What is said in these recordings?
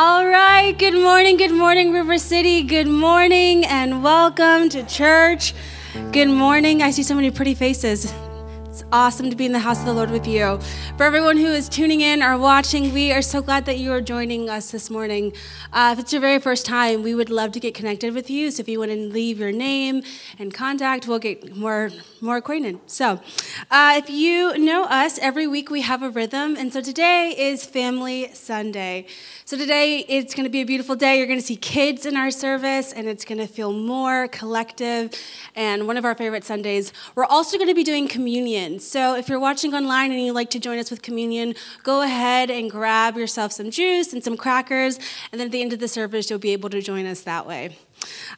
All right, good morning, good morning, River City. Good morning, and welcome to church. Good morning. I see so many pretty faces. It's awesome to be in the house of the Lord with you. For everyone who is tuning in or watching, we are so glad that you are joining us this morning. Uh, if it's your very first time, we would love to get connected with you. So if you want to leave your name and contact, we'll get more more acquainted. So, uh, if you know us, every week we have a rhythm, and so today is Family Sunday. So today it's going to be a beautiful day. You're going to see kids in our service, and it's going to feel more collective. And one of our favorite Sundays. We're also going to be doing communion. So if you're watching online and you'd like to join us with communion, go ahead and grab yourself some juice and some crackers, and then at the end of the service, you'll be able to join us that way.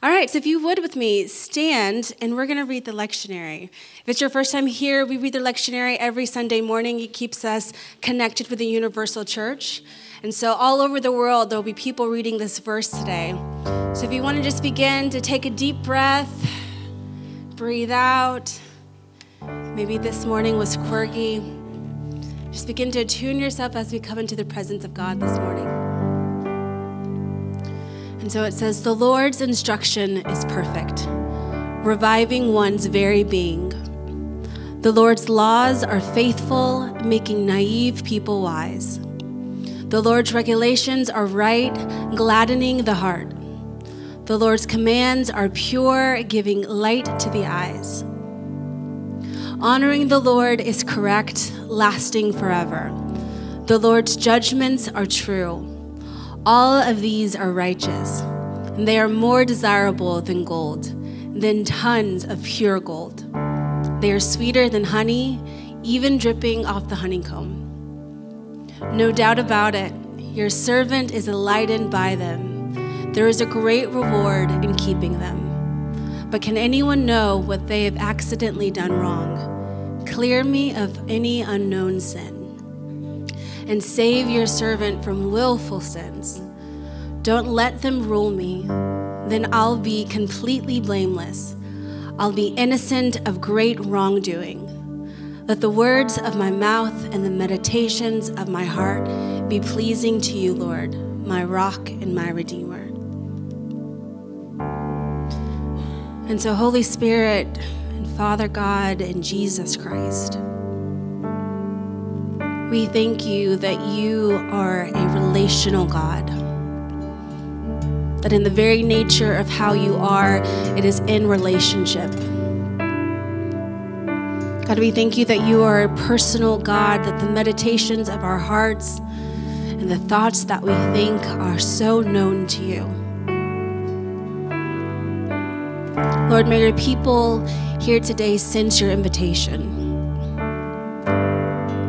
All right, so if you would with me, stand and we're going to read the lectionary. If it's your first time here, we read the lectionary every Sunday morning. It keeps us connected with the universal church. And so, all over the world, there'll be people reading this verse today. So, if you want to just begin to take a deep breath, breathe out. Maybe this morning was quirky. Just begin to attune yourself as we come into the presence of God this morning. And so it says, The Lord's instruction is perfect, reviving one's very being. The Lord's laws are faithful, making naive people wise. The Lord's regulations are right, gladdening the heart. The Lord's commands are pure, giving light to the eyes. Honoring the Lord is correct, lasting forever. The Lord's judgments are true all of these are righteous, and they are more desirable than gold, than tons of pure gold. They are sweeter than honey, even dripping off the honeycomb. No doubt about it, your servant is enlightened by them. There is a great reward in keeping them. But can anyone know what they have accidentally done wrong? Clear me of any unknown sin and save your servant from willful sins. Don't let them rule me, then I'll be completely blameless. I'll be innocent of great wrongdoing. Let the words of my mouth and the meditations of my heart be pleasing to you, Lord, my rock and my redeemer. And so, Holy Spirit and Father God and Jesus Christ, we thank you that you are a relational God. That in the very nature of how you are, it is in relationship. God, we thank you that you are a personal God, that the meditations of our hearts and the thoughts that we think are so known to you. Lord, may your people here today sense your invitation.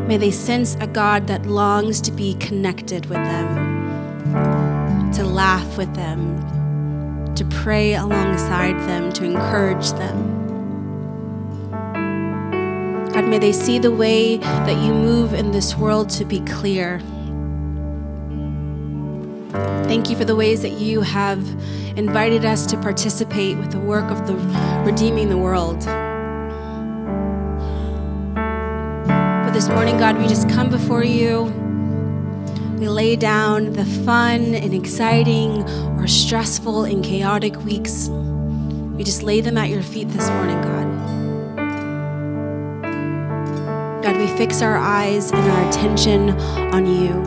May they sense a God that longs to be connected with them, to laugh with them, to pray alongside them, to encourage them. God, may they see the way that you move in this world to be clear. Thank you for the ways that you have invited us to participate with the work of the redeeming the world. But this morning, God, we just come before you. We lay down the fun and exciting or stressful and chaotic weeks. We just lay them at your feet this morning, God. God, we fix our eyes and our attention on you.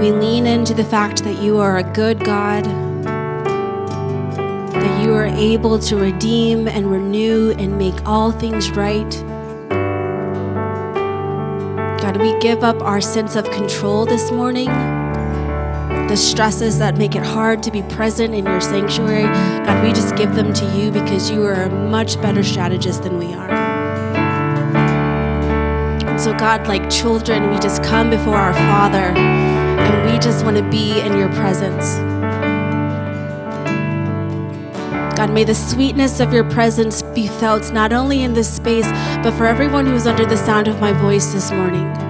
We lean into the fact that you are a good God that you are able to redeem and renew and make all things right. God, we give up our sense of control this morning, the stresses that make it hard to be present in your sanctuary. God, we just give them to you because you are a much better strategist than we are. So, God, like children, we just come before our Father and we just want to be in your presence. God, may the sweetness of your presence be felt not only in this space, but for everyone who is under the sound of my voice this morning.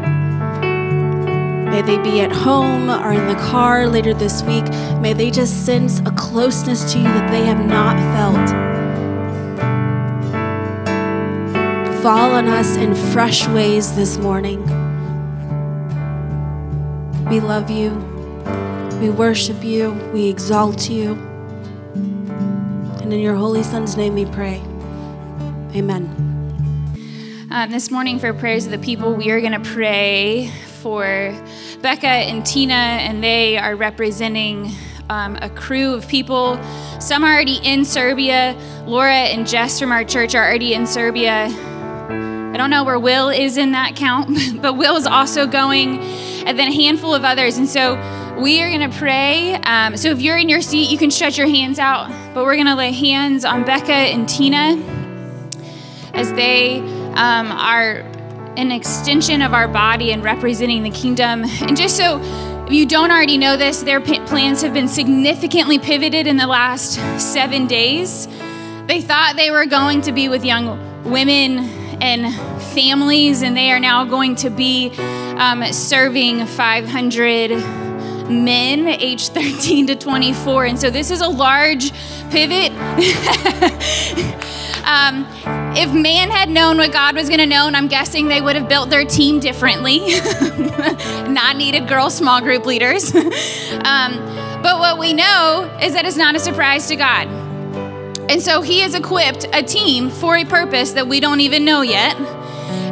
May they be at home or in the car later this week. May they just sense a closeness to you that they have not felt. Fall on us in fresh ways this morning. We love you. We worship you. We exalt you. And in your holy son's name we pray. Amen. Um, this morning, for prayers of the people, we are going to pray for Becca and Tina, and they are representing um, a crew of people. Some are already in Serbia. Laura and Jess from our church are already in Serbia. I don't know where Will is in that count, but Will is also going, and then a handful of others. And so we are going to pray. Um, so if you're in your seat, you can stretch your hands out, but we're going to lay hands on Becca and Tina as they um, are an extension of our body and representing the kingdom. And just so if you don't already know this, their plans have been significantly pivoted in the last seven days. They thought they were going to be with young women and families, and they are now going to be um, serving 500 men aged 13 to 24. And so this is a large pivot. um, if man had known what God was going to know, and I'm guessing they would have built their team differently, not needed girl small group leaders. um, but what we know is that it's not a surprise to God. And so he has equipped a team for a purpose that we don't even know yet.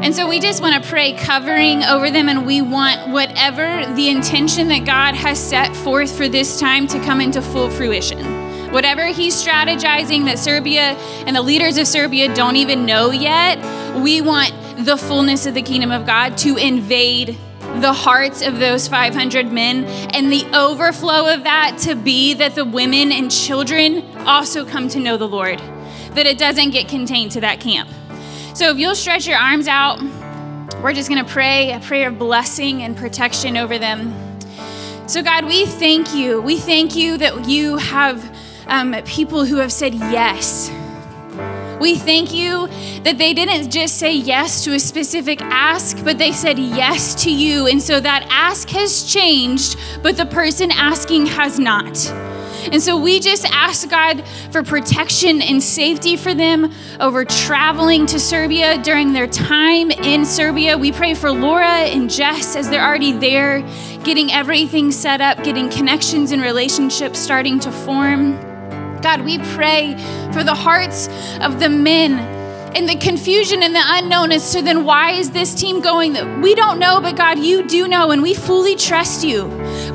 And so we just want to pray covering over them, and we want whatever the intention that God has set forth for this time to come into full fruition. Whatever he's strategizing that Serbia and the leaders of Serbia don't even know yet, we want the fullness of the kingdom of God to invade the hearts of those 500 men and the overflow of that to be that the women and children also come to know the Lord, that it doesn't get contained to that camp. So if you'll stretch your arms out, we're just going to pray a prayer of blessing and protection over them. So, God, we thank you. We thank you that you have um, people who have said yes. We thank you that they didn't just say yes to a specific ask, but they said yes to you. And so that ask has changed, but the person asking has not. And so we just ask God for protection and safety for them over traveling to Serbia during their time in Serbia. We pray for Laura and Jess as they're already there, getting everything set up, getting connections and relationships starting to form. God, we pray for the hearts of the men and the confusion and the unknown as to then why is this team going? That we don't know but god you do know and we fully trust you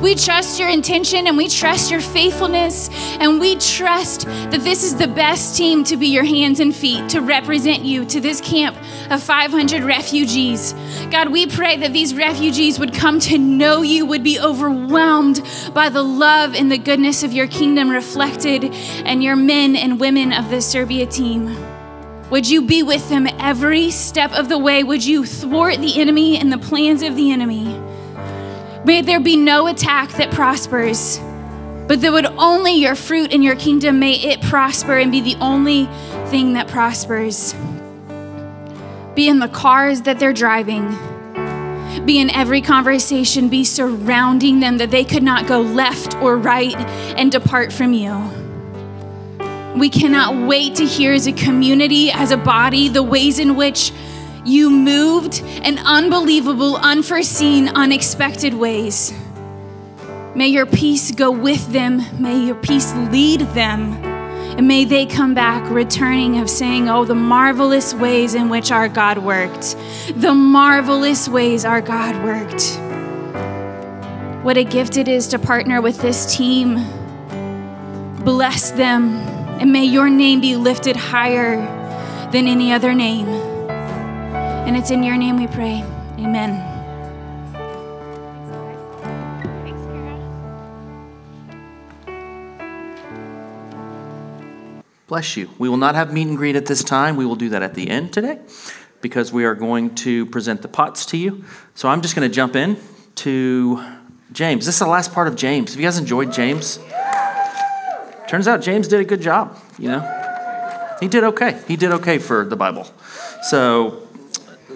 we trust your intention and we trust your faithfulness and we trust that this is the best team to be your hands and feet to represent you to this camp of 500 refugees god we pray that these refugees would come to know you would be overwhelmed by the love and the goodness of your kingdom reflected and your men and women of the serbia team would you be with them every step of the way? Would you thwart the enemy and the plans of the enemy? May there be no attack that prospers, but that would only your fruit in your kingdom, may it prosper and be the only thing that prospers. Be in the cars that they're driving, be in every conversation, be surrounding them that they could not go left or right and depart from you. We cannot wait to hear as a community, as a body, the ways in which you moved in unbelievable, unforeseen, unexpected ways. May your peace go with them. May your peace lead them. And may they come back returning of saying, Oh, the marvelous ways in which our God worked. The marvelous ways our God worked. What a gift it is to partner with this team. Bless them and may your name be lifted higher than any other name. And it's in your name we pray. Amen. Bless you. We will not have meet and greet at this time. We will do that at the end today because we are going to present the pots to you. So I'm just going to jump in to James. This is the last part of James. Have you guys enjoyed James? Turns out James did a good job, you know. He did okay. He did okay for the Bible. So,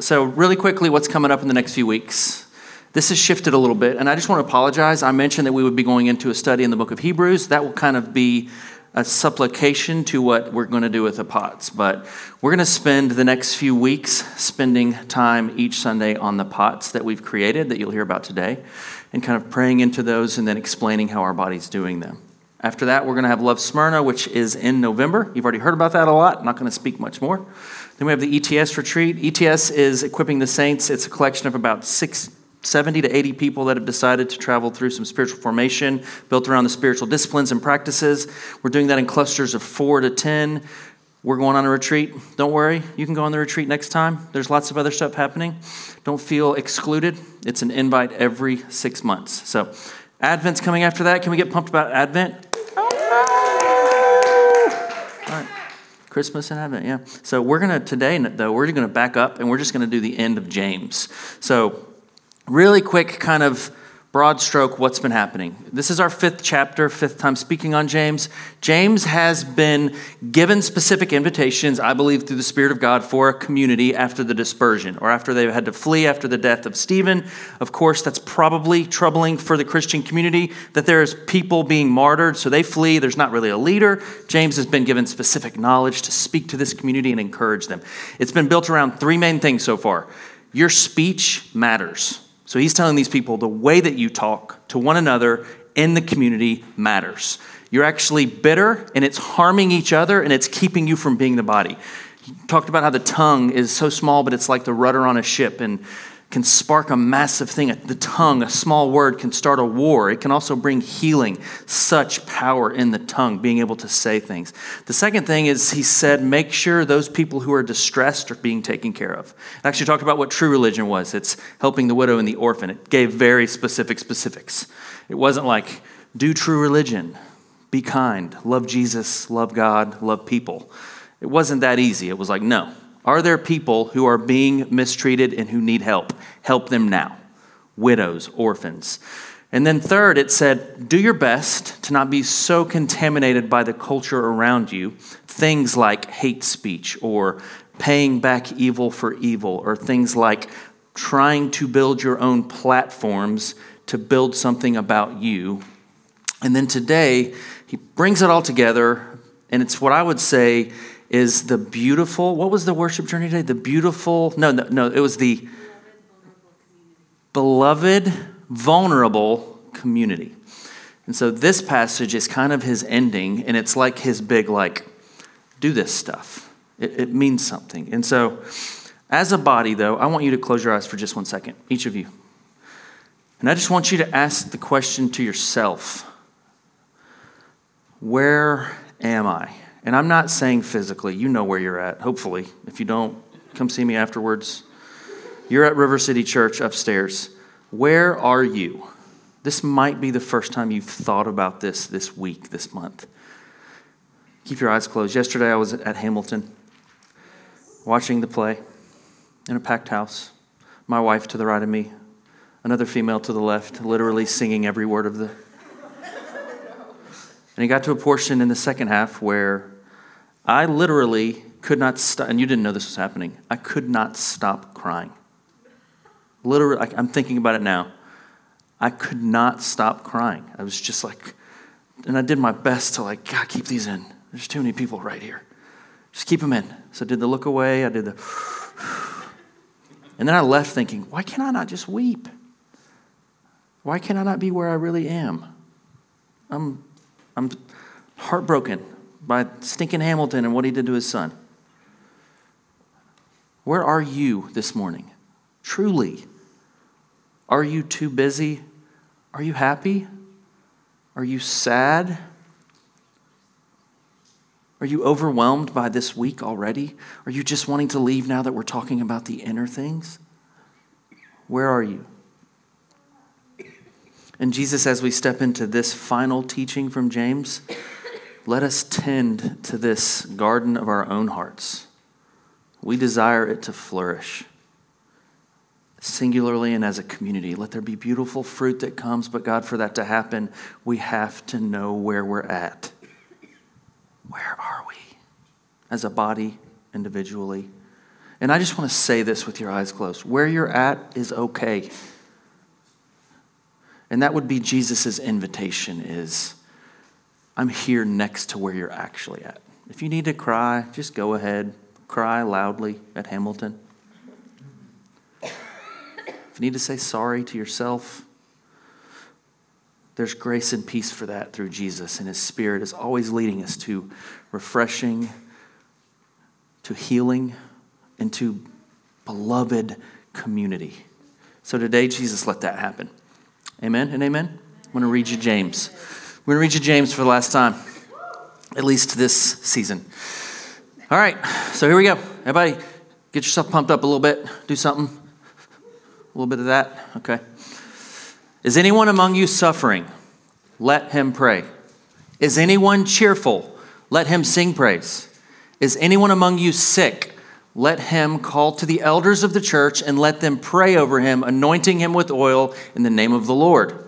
so really quickly, what's coming up in the next few weeks? This has shifted a little bit, and I just want to apologize. I mentioned that we would be going into a study in the book of Hebrews. That will kind of be a supplication to what we're going to do with the pots. But we're going to spend the next few weeks spending time each Sunday on the pots that we've created that you'll hear about today. and kind of praying into those and then explaining how our body's doing them. After that, we're going to have Love Smyrna, which is in November. You've already heard about that a lot. I'm not going to speak much more. Then we have the ETS retreat. ETS is equipping the saints. It's a collection of about six, 70 to 80 people that have decided to travel through some spiritual formation built around the spiritual disciplines and practices. We're doing that in clusters of four to 10. We're going on a retreat. Don't worry, you can go on the retreat next time. There's lots of other stuff happening. Don't feel excluded. It's an invite every six months. So, Advent's coming after that. Can we get pumped about Advent? Christmas and Advent, yeah. So we're going to, today, though, we're going to back up and we're just going to do the end of James. So, really quick, kind of broad stroke, what's been happening. This is our fifth chapter, fifth time speaking on James. James has been given specific invitations, I believe, through the Spirit of God for a community after the dispersion or after they had to flee after the death of Stephen. Of course, that's probably troubling for the Christian community that there's people being martyred, so they flee. There's not really a leader. James has been given specific knowledge to speak to this community and encourage them. It's been built around three main things so far your speech matters. So he's telling these people the way that you talk to one another in the community matters. You're actually bitter and it's harming each other and it's keeping you from being the body. He talked about how the tongue is so small, but it's like the rudder on a ship and can spark a massive thing. The tongue, a small word, can start a war. It can also bring healing. Such power in the tongue, being able to say things. The second thing is, he said, make sure those people who are distressed are being taken care of. I actually talked about what true religion was it's helping the widow and the orphan. It gave very specific specifics. It wasn't like, do true religion, be kind, love Jesus, love God, love people. It wasn't that easy. It was like, no, are there people who are being mistreated and who need help? Help them now. Widows, orphans. And then, third, it said, do your best to not be so contaminated by the culture around you, things like hate speech or paying back evil for evil, or things like trying to build your own platforms to build something about you. And then today, he brings it all together, and it's what I would say is the beautiful, what was the worship journey today? The beautiful, no, no, no, it was the beloved, vulnerable community. And so this passage is kind of his ending, and it's like his big, like, do this stuff. It, it means something. And so, as a body, though, I want you to close your eyes for just one second, each of you. And I just want you to ask the question to yourself Where am I? And I'm not saying physically, you know where you're at, hopefully. If you don't, come see me afterwards. You're at River City Church upstairs. Where are you? This might be the first time you've thought about this this week, this month. Keep your eyes closed. Yesterday I was at Hamilton watching the play in a packed house. My wife to the right of me, another female to the left, literally singing every word of the. And he got to a portion in the second half where I literally could not stop, and you didn't know this was happening. I could not stop crying. Literally, I'm thinking about it now. I could not stop crying. I was just like, and I did my best to like, God, keep these in. There's too many people right here. Just keep them in. So I did the look away. I did the, and then I left thinking, why can I not just weep? Why can I not be where I really am? I'm, I'm heartbroken by stinking Hamilton and what he did to his son. Where are you this morning? Truly. Are you too busy? Are you happy? Are you sad? Are you overwhelmed by this week already? Are you just wanting to leave now that we're talking about the inner things? Where are you? And Jesus, as we step into this final teaching from James, let us tend to this garden of our own hearts. We desire it to flourish singularly and as a community. Let there be beautiful fruit that comes, but God, for that to happen, we have to know where we're at. Where are we as a body, individually? And I just want to say this with your eyes closed. Where you're at is okay. And that would be Jesus' invitation is I'm here next to where you're actually at. If you need to cry, just go ahead. Cry loudly at Hamilton. If you need to say sorry to yourself, There's grace and peace for that through Jesus, and His Spirit is always leading us to refreshing, to healing, and to beloved community. So today, Jesus let that happen. Amen and amen. I'm going to read you James. We're going to read you James for the last time, at least this season. All right, so here we go. Everybody, get yourself pumped up a little bit. Do something. A little bit of that. Okay. Is anyone among you suffering? Let him pray. Is anyone cheerful? Let him sing praise. Is anyone among you sick? Let him call to the elders of the church and let them pray over him, anointing him with oil in the name of the Lord.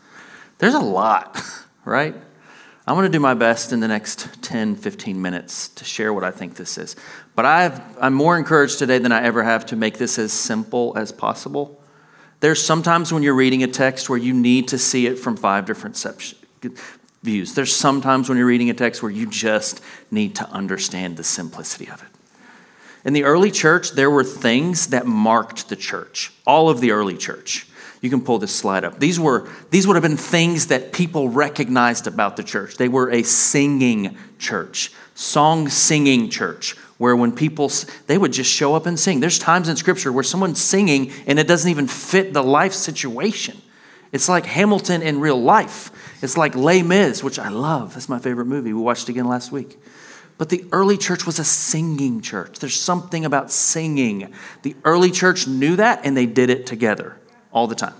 There's a lot, right? I'm going to do my best in the next 10, 15 minutes to share what I think this is. But i am more encouraged today than I ever have to make this as simple as possible. There's sometimes when you're reading a text where you need to see it from five different views. There's sometimes when you're reading a text where you just need to understand the simplicity of it. In the early church, there were things that marked the church, all of the early church. You can pull this slide up. These were these would have been things that people recognized about the church. They were a singing church, song singing church where when people they would just show up and sing. There's times in scripture where someone's singing and it doesn't even fit the life situation. It's like hamilton in real life. It's like les mis which i love. That's my favorite movie. We watched again last week. But the early church was a singing church. There's something about singing. The early church knew that and they did it together all the time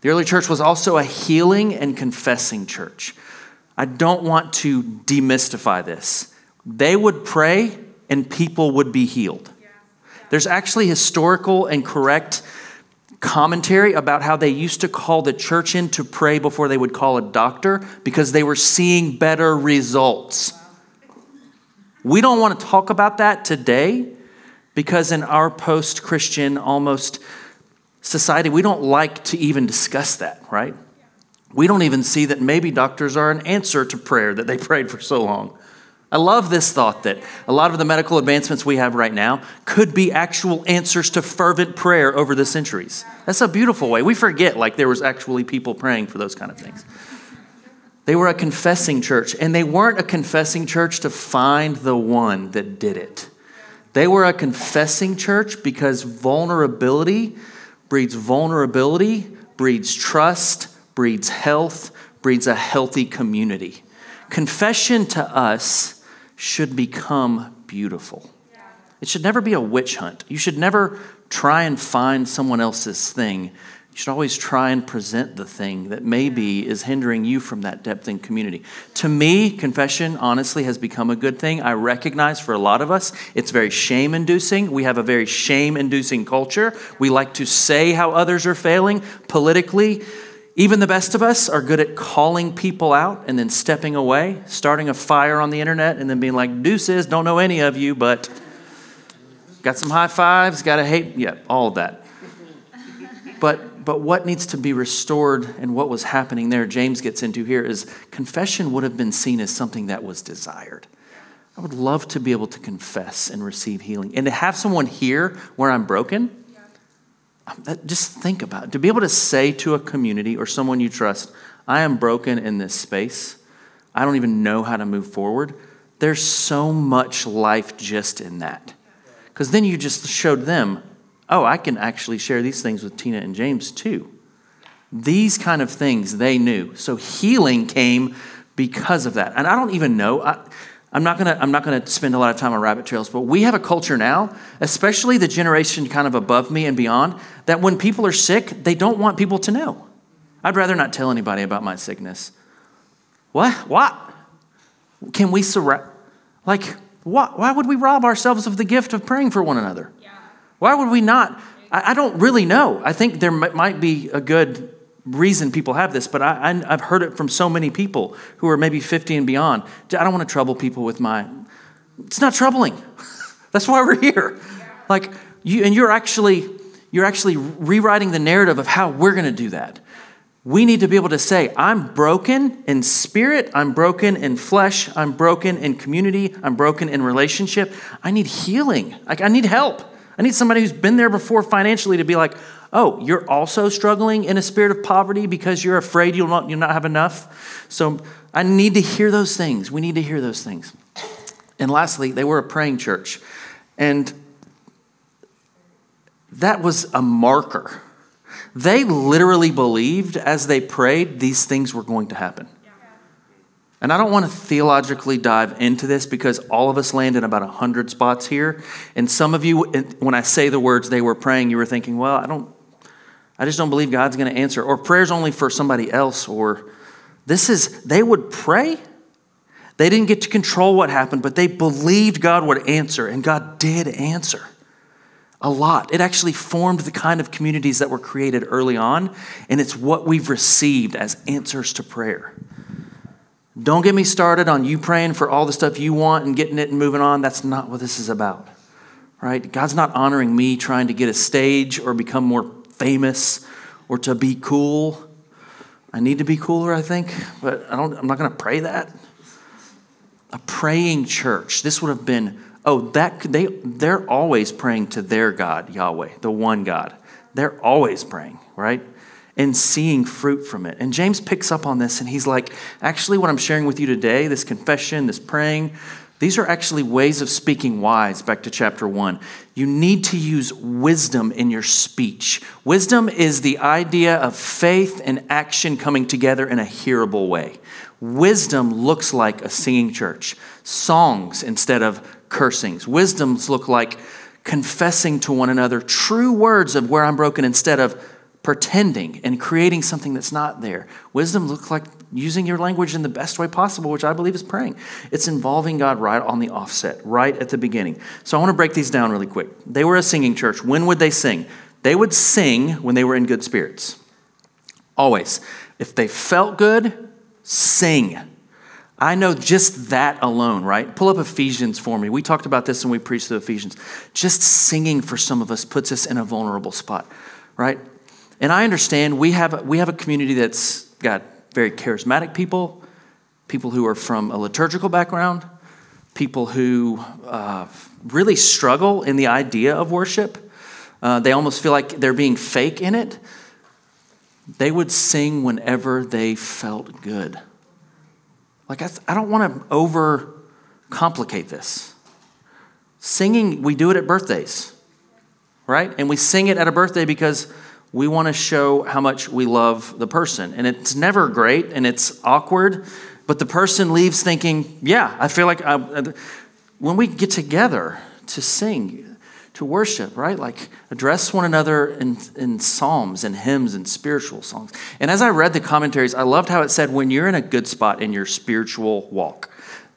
the early church was also a healing and confessing church i don't want to demystify this they would pray and people would be healed. There's actually historical and correct commentary about how they used to call the church in to pray before they would call a doctor because they were seeing better results. We don't want to talk about that today because in our post Christian, almost society, we don't like to even discuss that, right? We don't even see that maybe doctors are an answer to prayer that they prayed for so long. I love this thought that a lot of the medical advancements we have right now could be actual answers to fervent prayer over the centuries. That's a beautiful way. We forget like there was actually people praying for those kind of things. They were a confessing church, and they weren't a confessing church to find the one that did it. They were a confessing church because vulnerability breeds vulnerability, breeds trust, breeds health, breeds a healthy community. Confession to us should become beautiful. It should never be a witch hunt. You should never try and find someone else's thing. You should always try and present the thing that maybe is hindering you from that depth in community. To me, confession honestly has become a good thing. I recognize for a lot of us, it's very shame inducing. We have a very shame inducing culture. We like to say how others are failing politically. Even the best of us are good at calling people out and then stepping away, starting a fire on the internet, and then being like, deuces, don't know any of you, but got some high fives, got to hate, yeah, all of that. But, but what needs to be restored and what was happening there, James gets into here, is confession would have been seen as something that was desired. I would love to be able to confess and receive healing and to have someone here where I'm broken um, just think about it. To be able to say to a community or someone you trust, I am broken in this space. I don't even know how to move forward. There's so much life just in that. Because then you just showed them, oh, I can actually share these things with Tina and James too. These kind of things they knew. So healing came because of that. And I don't even know. I, I'm not gonna I'm not gonna spend a lot of time on rabbit trails, but we have a culture now, especially the generation kind of above me and beyond, that when people are sick, they don't want people to know. I'd rather not tell anybody about my sickness. What? What? Can we surround? Like, what? Why would we rob ourselves of the gift of praying for one another? Why would we not? I, I don't really know. I think there might be a good reason people have this, but I, have heard it from so many people who are maybe 50 and beyond. I don't want to trouble people with my. It's not troubling. That's why we're here. Like you, and you're actually you're actually rewriting the narrative of how we're going to do that. We need to be able to say, I'm broken in spirit, I'm broken in flesh, I'm broken in community, I'm broken in relationship. I need healing. Like I need help. I need somebody who's been there before financially to be like, oh, you're also struggling in a spirit of poverty because you're afraid you'll not, you'll not have enough. So I need to hear those things. We need to hear those things. And lastly, they were a praying church. And that was a marker. They literally believed as they prayed, these things were going to happen. And I don't want to theologically dive into this because all of us land in about 100 spots here. And some of you, when I say the words they were praying, you were thinking, well, I don't, I just don't believe God's going to answer. Or prayer's only for somebody else. Or this is, they would pray. They didn't get to control what happened, but they believed God would answer, and God did answer a lot. It actually formed the kind of communities that were created early on, and it's what we've received as answers to prayer. Don't get me started on you praying for all the stuff you want and getting it and moving on. That's not what this is about. Right? God's not honoring me trying to get a stage or become more famous or to be cool. I need to be cooler, I think, but I don't I'm not going to pray that. A praying church. This would have been oh that they they're always praying to their God, Yahweh, the one God. They're always praying, right? And seeing fruit from it. And James picks up on this and he's like, actually, what I'm sharing with you today, this confession, this praying, these are actually ways of speaking wise, back to chapter one. You need to use wisdom in your speech. Wisdom is the idea of faith and action coming together in a hearable way. Wisdom looks like a singing church, songs instead of cursings. Wisdoms look like confessing to one another true words of where I'm broken instead of pretending and creating something that's not there. Wisdom looks like using your language in the best way possible, which I believe is praying. It's involving God right on the offset, right at the beginning. So I want to break these down really quick. They were a singing church. When would they sing? They would sing when they were in good spirits. Always. If they felt good, sing. I know just that alone, right? Pull up Ephesians for me. We talked about this when we preached the Ephesians. Just singing for some of us puts us in a vulnerable spot, right? And I understand we have, we have a community that's got very charismatic people, people who are from a liturgical background, people who uh, really struggle in the idea of worship. Uh, they almost feel like they're being fake in it. They would sing whenever they felt good. Like, I, I don't want to over complicate this. Singing, we do it at birthdays, right? And we sing it at a birthday because we want to show how much we love the person. And it's never great and it's awkward, but the person leaves thinking, yeah, I feel like I, when we get together to sing, to worship, right? Like address one another in, in psalms and hymns and spiritual songs. And as I read the commentaries, I loved how it said when you're in a good spot in your spiritual walk,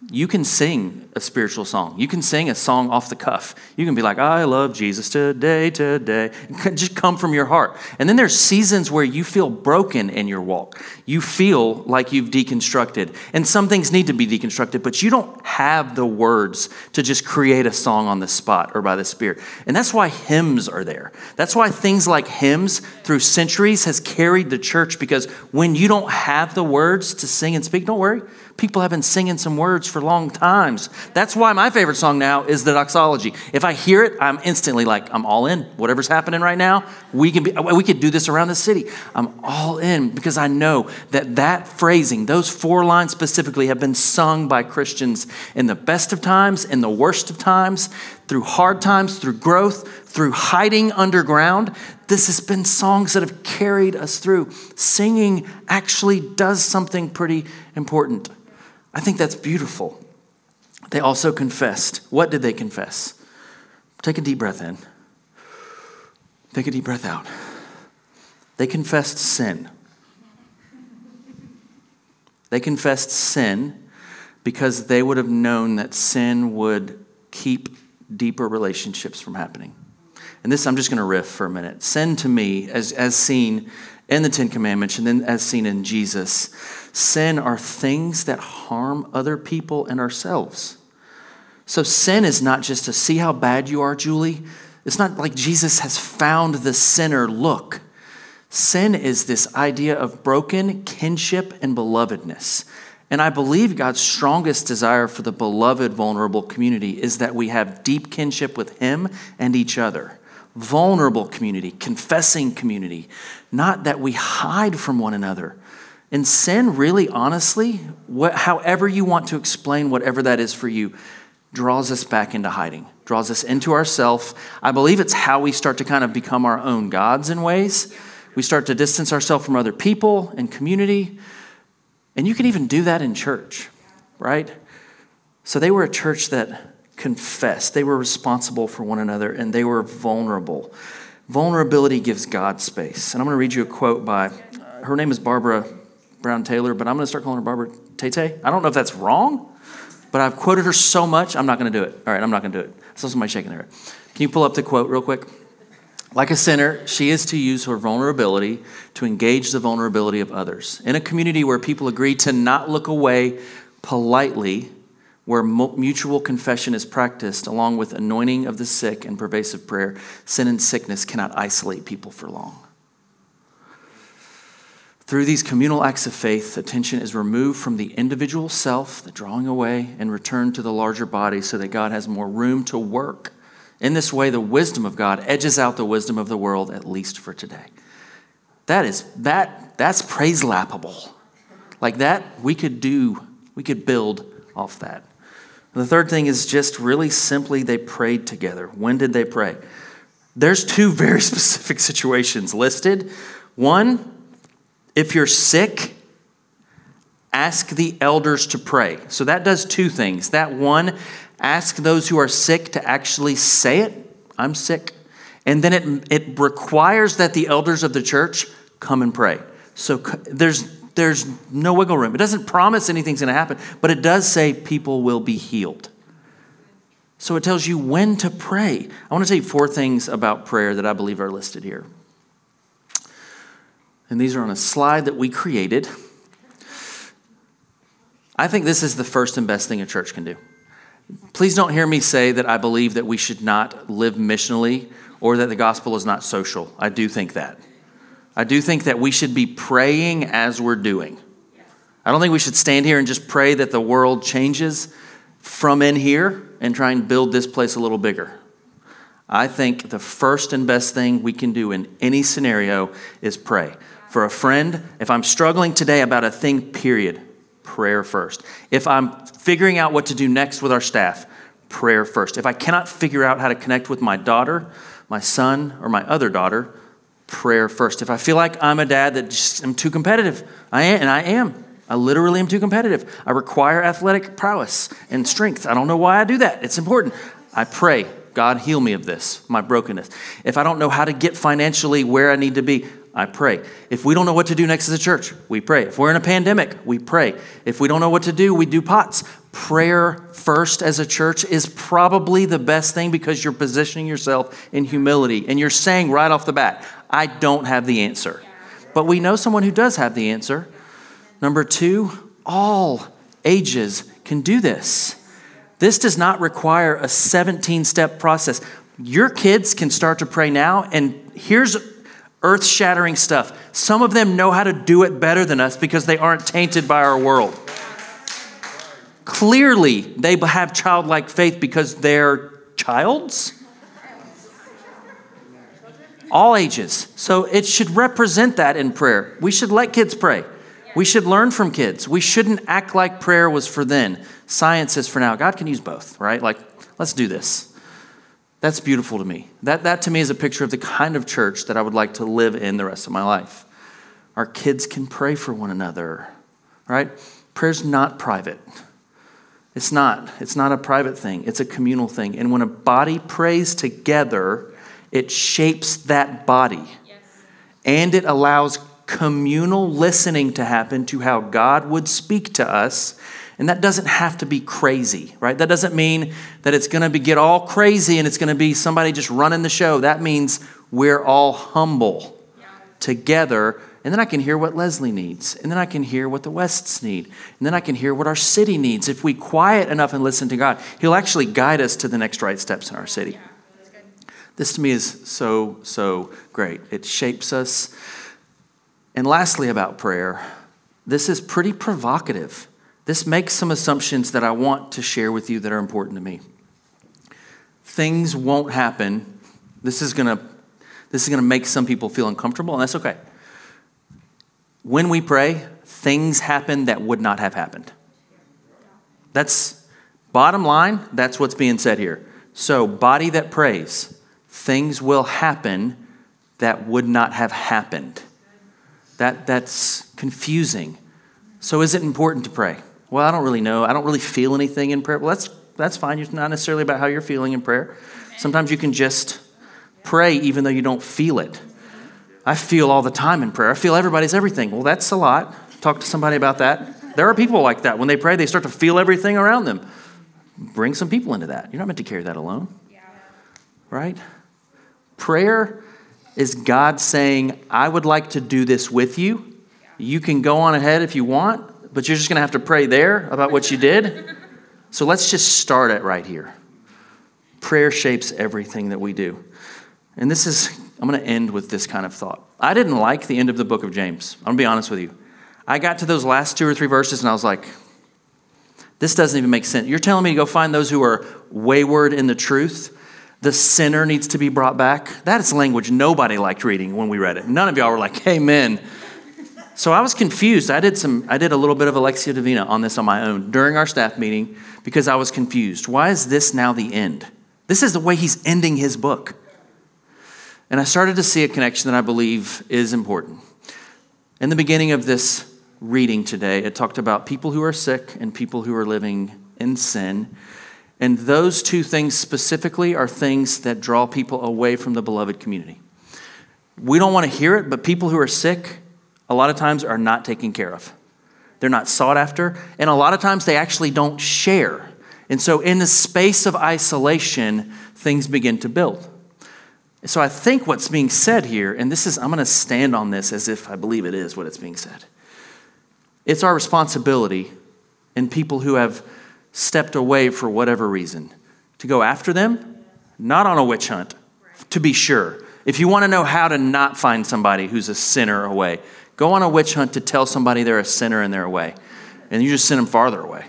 you can sing a spiritual song. You can sing a song off the cuff. You can be like, I love Jesus today, today. Just come from your heart. And then there's seasons where you feel broken in your walk. You feel like you've deconstructed. And some things need to be deconstructed, but you don't have the words to just create a song on the spot or by the Spirit. And that's why hymns are there. That's why things like hymns through centuries has carried the church because when you don't have the words to sing and speak, don't worry. People have been singing some words for long times. That's why my favorite song now is the doxology. If I hear it, I'm instantly like, I'm all in. Whatever's happening right now, we can be, we could do this around the city. I'm all in because I know that that phrasing, those four lines specifically, have been sung by Christians in the best of times, in the worst of times, through hard times, through growth, through hiding underground. This has been songs that have carried us through. Singing actually does something pretty important. I think that's beautiful. They also confessed. What did they confess? Take a deep breath in. Take a deep breath out. They confessed sin. They confessed sin because they would have known that sin would keep deeper relationships from happening. And this, I'm just going to riff for a minute. Sin to me, as, as seen in the Ten Commandments and then as seen in Jesus, sin are things that harm other people and ourselves. So sin is not just to see how bad you are, Julie. It's not like Jesus has found the sinner look. Sin is this idea of broken kinship and belovedness. And I believe God's strongest desire for the beloved, vulnerable community is that we have deep kinship with Him and each other vulnerable community, confessing community, not that we hide from one another. And sin, really, honestly, what, however you want to explain whatever that is for you, draws us back into hiding, draws us into ourself. I believe it's how we start to kind of become our own gods in ways. We start to distance ourselves from other people and community. And you can even do that in church, right? So they were a church that confessed. They were responsible for one another and they were vulnerable. Vulnerability gives God space. And I'm going to read you a quote by, uh, her name is Barbara Brown Taylor, but I'm going to start calling her Barbara Tate. I don't know if that's wrong, but I've quoted her so much, I'm not going to do it. All right, I'm not going to do it. So somebody shaking their head. Can you pull up the quote real quick? Like a sinner, she is to use her vulnerability to engage the vulnerability of others. In a community where people agree to not look away politely where mutual confession is practiced, along with anointing of the sick and pervasive prayer, sin and sickness cannot isolate people for long. Through these communal acts of faith, attention is removed from the individual self, the drawing away, and returned to the larger body so that God has more room to work. In this way, the wisdom of God edges out the wisdom of the world, at least for today. That is that that's praise lappable. Like that, we could do, we could build off that. The third thing is just really simply they prayed together. When did they pray? There's two very specific situations listed. One, if you're sick, ask the elders to pray. So that does two things. That one, ask those who are sick to actually say it, I'm sick. And then it, it requires that the elders of the church come and pray. So there's there's no wiggle room. It doesn't promise anything's going to happen, but it does say people will be healed. So it tells you when to pray. I want to tell you four things about prayer that I believe are listed here. And these are on a slide that we created. I think this is the first and best thing a church can do. Please don't hear me say that I believe that we should not live missionally or that the gospel is not social. I do think that. I do think that we should be praying as we're doing. I don't think we should stand here and just pray that the world changes from in here and try and build this place a little bigger. I think the first and best thing we can do in any scenario is pray. For a friend, if I'm struggling today about a thing, period, prayer first. If I'm figuring out what to do next with our staff, prayer first. If I cannot figure out how to connect with my daughter, my son, or my other daughter, prayer first. If I feel like I'm a dad that just am too competitive, I am, and I am. I literally am too competitive. I require athletic prowess and strength. I don't know why I do that. It's important. I pray, God, heal me of this, my brokenness. If I don't know how to get financially where I need to be, I pray. If we don't know what to do next as a church, we pray. If we're in a pandemic, we pray. If we don't know what to do, we do pots. Prayer first as a church is probably the best thing because you're positioning yourself in humility and you're saying right off the bat, I don't have the answer. But we know someone who does have the answer. Number two, all ages can do this. This does not require a 17 step process. Your kids can start to pray now, and here's earth shattering stuff. Some of them know how to do it better than us because they aren't tainted by our world. Clearly, they have childlike faith because they're childs. All ages. So it should represent that in prayer. We should let kids pray. We should learn from kids. We shouldn't act like prayer was for then. Science is for now. God can use both, right? Like, let's do this. That's beautiful to me. That, that to me is a picture of the kind of church that I would like to live in the rest of my life. Our kids can pray for one another, right? Prayer's not private. It's not. It's not a private thing, it's a communal thing. And when a body prays together, it shapes that body. Yes. And it allows communal listening to happen to how God would speak to us. And that doesn't have to be crazy, right? That doesn't mean that it's going to get all crazy and it's going to be somebody just running the show. That means we're all humble yeah. together and then I can hear what Leslie needs. And then I can hear what the Wests need. And then I can hear what our city needs. If we quiet enough and listen to God, He'll actually guide us to the next right steps in our city. This to me is so, so great. It shapes us. And lastly, about prayer, this is pretty provocative. This makes some assumptions that I want to share with you that are important to me. Things won't happen. This is going to this is going to make some people feel uncomfortable, and that's okay when we pray, things happen that would not have happened. That's bottom line, that's what's being said here. So, body that prays, things will happen that would not have happened. That, that's confusing. So, is it important to pray? Well, I don't really know. I don't really feel anything in prayer. Well, that's, that's fine. It's not necessarily about how you're feeling in prayer. Sometimes you can just pray even though you don't feel it. I feel all the time in prayer. I feel everybody's everything. Well, that's a lot. Talk to somebody about that. There are people like that. When they pray, they start to feel everything around them. Bring some people into that. You're not meant to carry that alone. Right? Prayer is God saying, I would like to do this with you. You can go on ahead if you want, but you're just going to have to pray there about what you did. So let's just start it right here. Prayer shapes everything that we do. And this is I'm going to end with this kind of thought. I didn't like the end of the book of James. I'm going to be honest with you. I got to those last two or three verses and I was like, this doesn't even make sense. You're telling me to go find those who are wayward in the truth? The sinner needs to be brought back? That is language nobody liked reading when we read it. None of y'all were like, amen. So I was confused. I did some I did a little bit of Lectio Divina on this on my own during our staff meeting because I was confused. Why is this now the end? This is the way he's ending his book. And I started to see a connection that I believe is important. In the beginning of this reading today, it talked about people who are sick and people who are living in sin. And those two things specifically are things that draw people away from the beloved community. We don't want to hear it, but people who are sick, a lot of times, are not taken care of. They're not sought after, and a lot of times they actually don't share. And so, in the space of isolation, things begin to build. So I think what's being said here, and this is, I'm going to stand on this as if I believe it is what it's being said. It's our responsibility in people who have stepped away for whatever reason to go after them, not on a witch hunt, to be sure. If you want to know how to not find somebody who's a sinner away, go on a witch hunt to tell somebody they're a sinner and they're away. And you just send them farther away.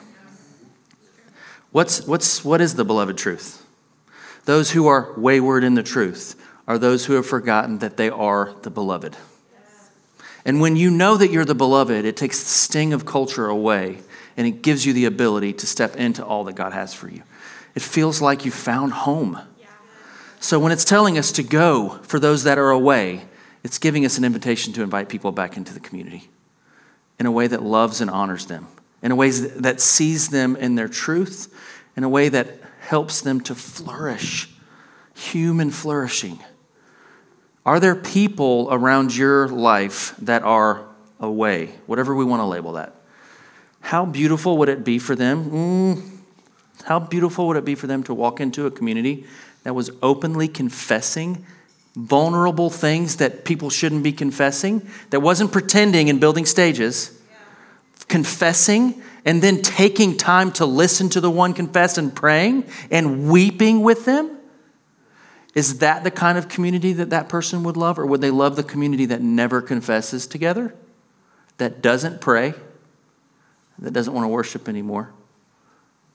What's, what's, what is the beloved truth? Those who are wayward in the truth are those who have forgotten that they are the beloved. And when you know that you're the beloved, it takes the sting of culture away and it gives you the ability to step into all that God has for you. It feels like you found home. So when it's telling us to go for those that are away, it's giving us an invitation to invite people back into the community in a way that loves and honors them, in a way that sees them in their truth, in a way that helps them to flourish, human flourishing. Are there people around your life that are away, whatever we want to label that? How beautiful would it be for them? Mm, how beautiful would it be for them to walk into a community that was openly confessing vulnerable things that people shouldn't be confessing, that wasn't pretending and building stages, yeah. confessing and then taking time to listen to the one confessed and praying and weeping with them? Is that the kind of community that that person would love? Or would they love the community that never confesses together, that doesn't pray, that doesn't want to worship anymore?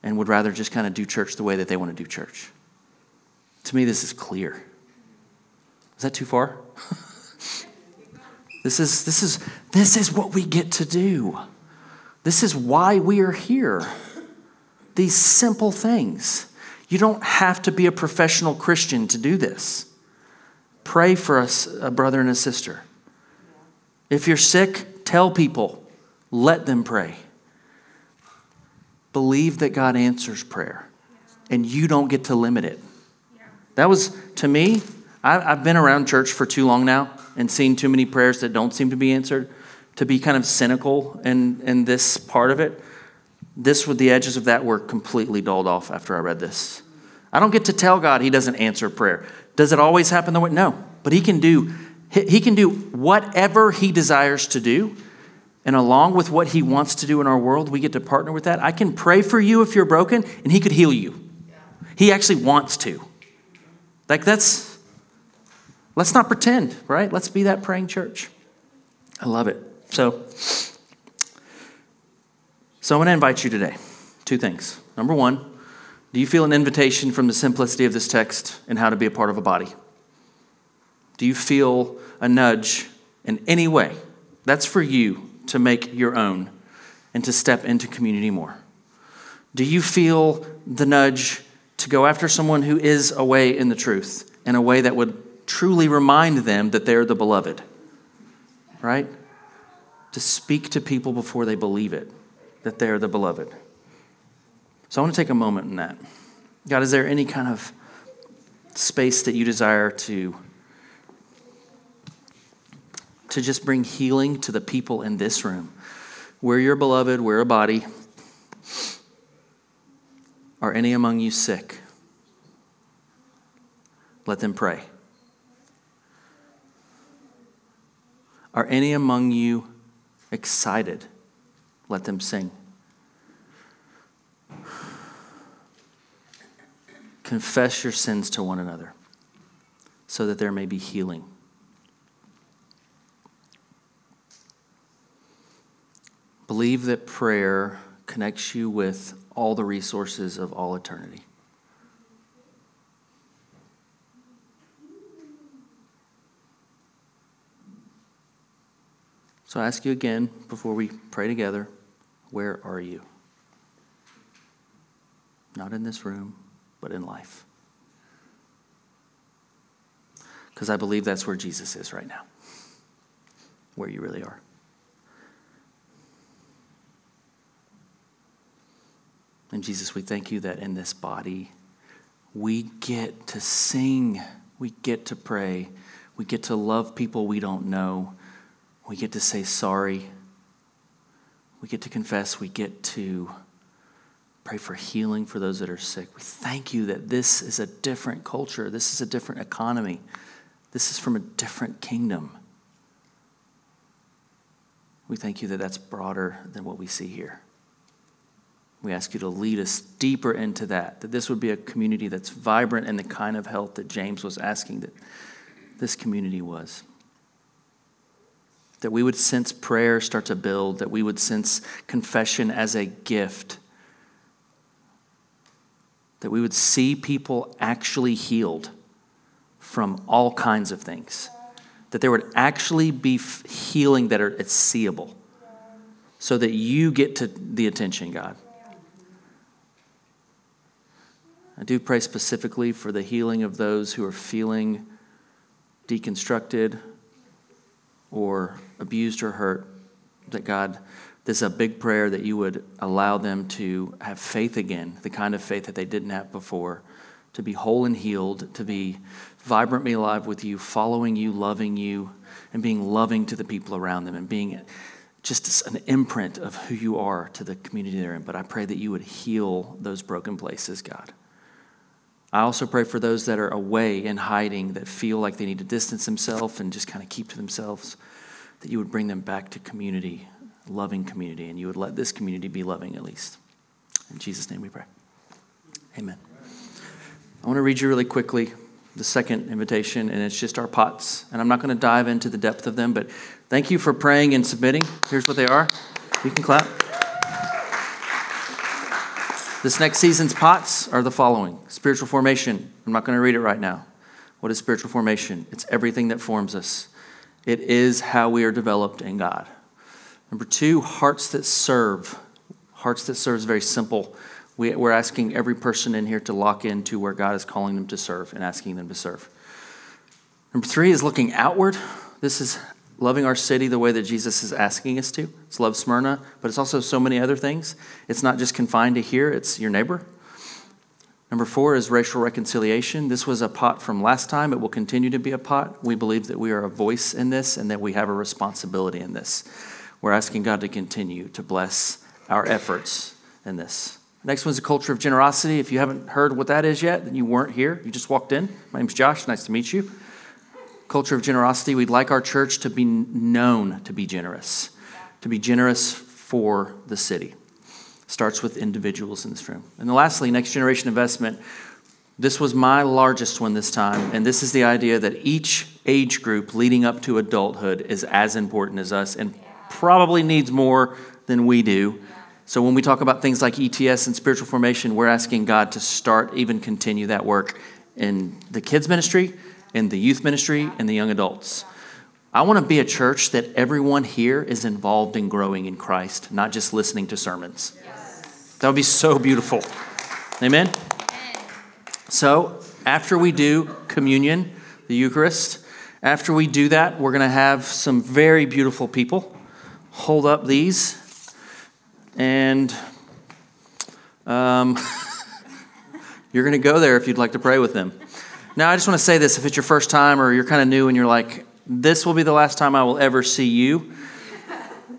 and would rather just kind of do church the way that they want to do church. To me, this is clear. Is that too far? this is this is this is what we get to do. This is why we are here. These simple things. You don't have to be a professional Christian to do this. Pray for us, a brother and a sister. If you're sick, tell people, let them pray. Believe that God answers prayer, and you don't get to limit it. That was, to me, I've been around church for too long now and seen too many prayers that don't seem to be answered to be kind of cynical in, in this part of it. This, with the edges of that, were completely dulled off after I read this. I don't get to tell God He doesn't answer prayer. Does it always happen the way? No, but He can do. He can do whatever He desires to do. And along with what He wants to do in our world, we get to partner with that. I can pray for you if you're broken, and He could heal you. He actually wants to. Like, that's, let's not pretend, right? Let's be that praying church. I love it. So, so I want to invite you today. Two things. Number one, do you feel an invitation from the simplicity of this text and how to be a part of a body? Do you feel a nudge in any way? That's for you to make your own and to step into community more. Do you feel the nudge to go after someone who is away in the truth in a way that would truly remind them that they're the beloved? Right? To speak to people before they believe it, that they're the beloved. So I want to take a moment in that. God, is there any kind of space that you desire to to just bring healing to the people in this room? We're your beloved, we're a body. Are any among you sick? Let them pray. Are any among you excited? Let them sing. Confess your sins to one another so that there may be healing. Believe that prayer connects you with all the resources of all eternity. So I ask you again before we pray together where are you? Not in this room, but in life. Because I believe that's where Jesus is right now, where you really are. And Jesus, we thank you that in this body, we get to sing, we get to pray, we get to love people we don't know, we get to say sorry, we get to confess, we get to pray for healing for those that are sick. We thank you that this is a different culture, this is a different economy, this is from a different kingdom. We thank you that that's broader than what we see here. We ask you to lead us deeper into that, that this would be a community that's vibrant in the kind of health that James was asking that this community was. That we would sense prayer start to build, that we would sense confession as a gift, that we would see people actually healed from all kinds of things, that there would actually be healing that are it's seeable, so that you get to the attention, God. I do pray specifically for the healing of those who are feeling deconstructed or abused or hurt. That God, this is a big prayer that you would allow them to have faith again, the kind of faith that they didn't have before, to be whole and healed, to be vibrantly alive with you, following you, loving you, and being loving to the people around them, and being just an imprint of who you are to the community they're in. But I pray that you would heal those broken places, God. I also pray for those that are away and hiding, that feel like they need to distance themselves and just kind of keep to themselves, that you would bring them back to community, loving community, and you would let this community be loving at least. In Jesus' name we pray. Amen. I want to read you really quickly the second invitation, and it's just our pots. And I'm not going to dive into the depth of them, but thank you for praying and submitting. Here's what they are. You can clap. This next season's pots are the following spiritual formation. I'm not going to read it right now. What is spiritual formation? It's everything that forms us, it is how we are developed in God. Number two, hearts that serve. Hearts that serve is very simple. We, are asking every person in here to lock into where God is calling them to serve and asking them to serve. Number three is looking outward. This is loving our city the way that Jesus is asking us to. It's love Smyrna, but it's also so many other things. It's not just confined to here, it's your neighbor. Number four is racial reconciliation. This was a pot from last time. It will continue to be a pot. We believe that we are a voice in this and that we have a responsibility in this. We're asking God to continue to bless our efforts in this. Next one's a culture of generosity. If you haven't heard what that is yet, then you weren't here. You just walked in. My name's Josh. Nice to meet you culture of generosity. We'd like our church to be known to be generous, to be generous for the city. Starts with individuals in this room. And lastly, next generation investment. This was my largest one this time, and this is the idea that each age group leading up to adulthood is as important as us and probably needs more than we do. So when we talk about things like ETS and spiritual formation, we're asking God to start, even continue that work in the kids' ministry, in the youth ministry and the young adults. I want to be a church that everyone here is involved in growing in Christ, not just listening to sermons. That would be so beautiful. Amen? Amen? So, after we do communion, the Eucharist, after we do that, we're going to have some very beautiful people hold up these. And um, you're going to go there if you'd like to pray with them. Now, I just want to say this if it's your first time or you're kind of new and you're like, this will be the last time I will ever see you,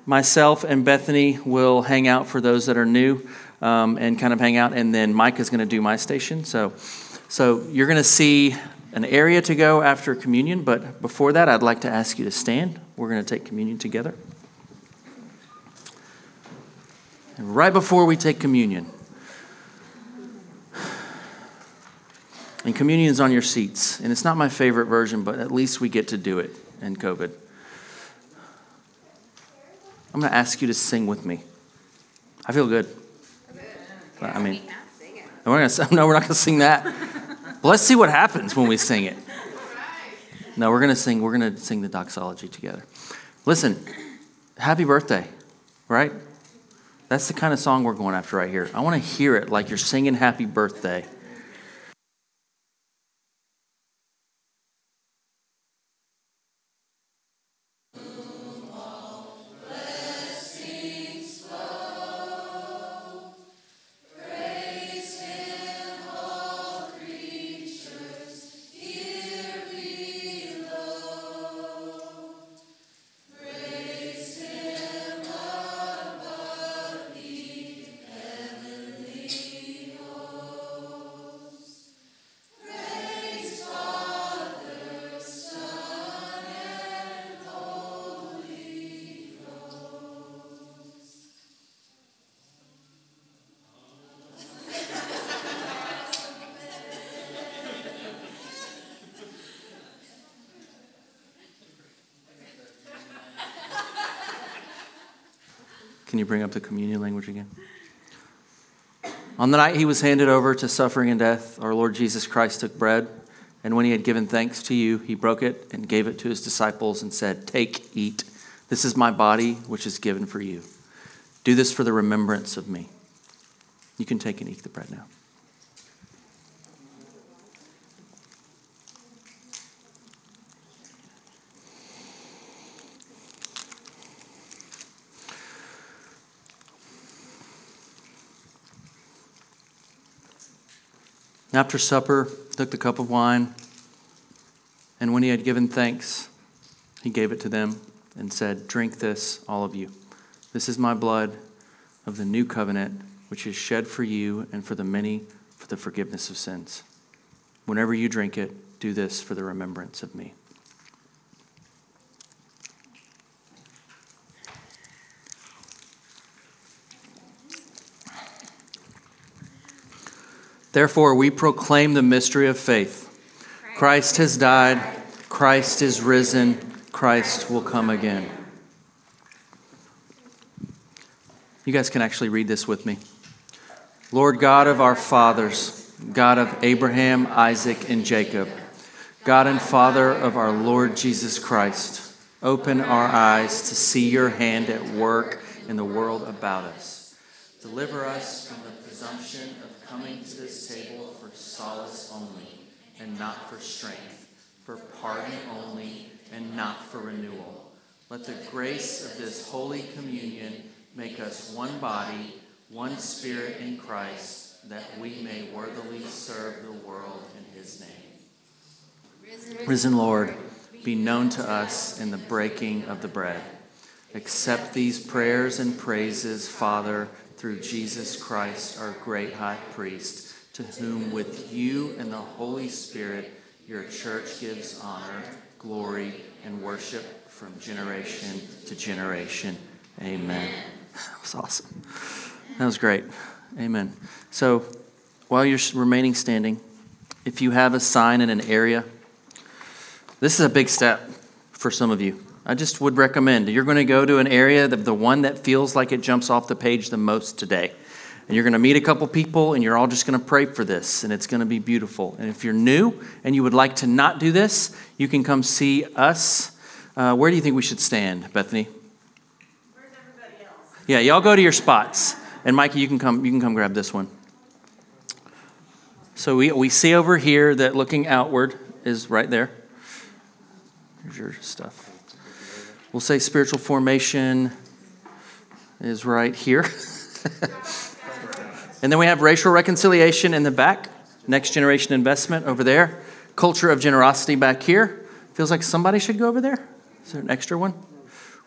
myself and Bethany will hang out for those that are new um, and kind of hang out, and then Mike is going to do my station. So, so you're going to see an area to go after communion, but before that, I'd like to ask you to stand. We're going to take communion together. And right before we take communion, And communion is on your seats. And it's not my favorite version, but at least we get to do it in COVID. I'm going to ask you to sing with me. I feel good. I mean, we're gonna, no, we're not going to sing that. But let's see what happens when we sing it. No, we're going to sing. We're going to sing the doxology together. Listen, happy birthday, right? That's the kind of song we're going after right here. I want to hear it like you're singing happy birthday. You bring up the communion language again? On the night he was handed over to suffering and death, our Lord Jesus Christ took bread, and when he had given thanks to you, he broke it and gave it to his disciples and said, Take, eat. This is my body, which is given for you. Do this for the remembrance of me. You can take and eat the bread now. After supper, took the cup of wine, and when he had given thanks, he gave it to them and said, Drink this, all of you. This is my blood of the new covenant, which is shed for you and for the many for the forgiveness of sins. Whenever you drink it, do this for the remembrance of me. Therefore, we proclaim the mystery of faith. Christ has died, Christ is risen, Christ will come again. You guys can actually read this with me. Lord God of our fathers, God of Abraham, Isaac, and Jacob, God and Father of our Lord Jesus Christ, open our eyes to see your hand at work in the world about us. Deliver us from the presumption of coming to this table for solace only, and not for strength, for pardon only, and not for renewal. Let the grace of this holy communion make us one body, one spirit in Christ, that we may worthily serve the world in his name. Risen, Lord, be known to us in the breaking of the bread. Accept these prayers and praises, Father, through Jesus Christ, our great high priest, to whom with you and the Holy Spirit your church gives honor, glory, and worship from generation to generation. Amen. That was awesome. That was great. Amen. So while you're remaining standing, if you have a sign in an area, this is a big step for some of you. I just would recommend you're going to go to an area, the, the one that feels like it jumps off the page the most today. And you're going to meet a couple people and you're all just going to pray for this and it's going to be beautiful. And if you're new and you would like to not do this, you can come see us. Uh, where do you think we should stand, Bethany? Where's everybody else? Yeah, y'all go to your spots. And Mikey, you can come you can come grab this one. So we, we see over here that looking outward is right there. Here's your stuff. We'll say spiritual formation is right here. and then we have racial reconciliation in the back, next generation investment over there, culture of generosity back here. Feels like somebody should go over there. Is there an extra one?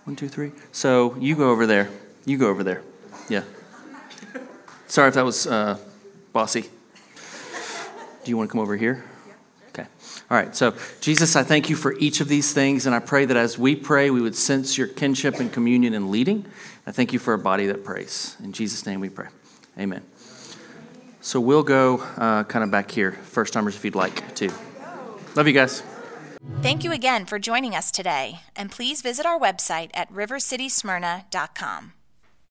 One, two, three. So you go over there. You go over there. Yeah. Sorry if that was uh, bossy. Do you want to come over here? All right. So, Jesus, I thank you for each of these things, and I pray that as we pray, we would sense your kinship and communion and leading. I thank you for a body that prays. In Jesus' name we pray. Amen. So, we'll go uh, kind of back here, first timers, if you'd like to. Love you guys. Thank you again for joining us today, and please visit our website at rivercitysmyrna.com.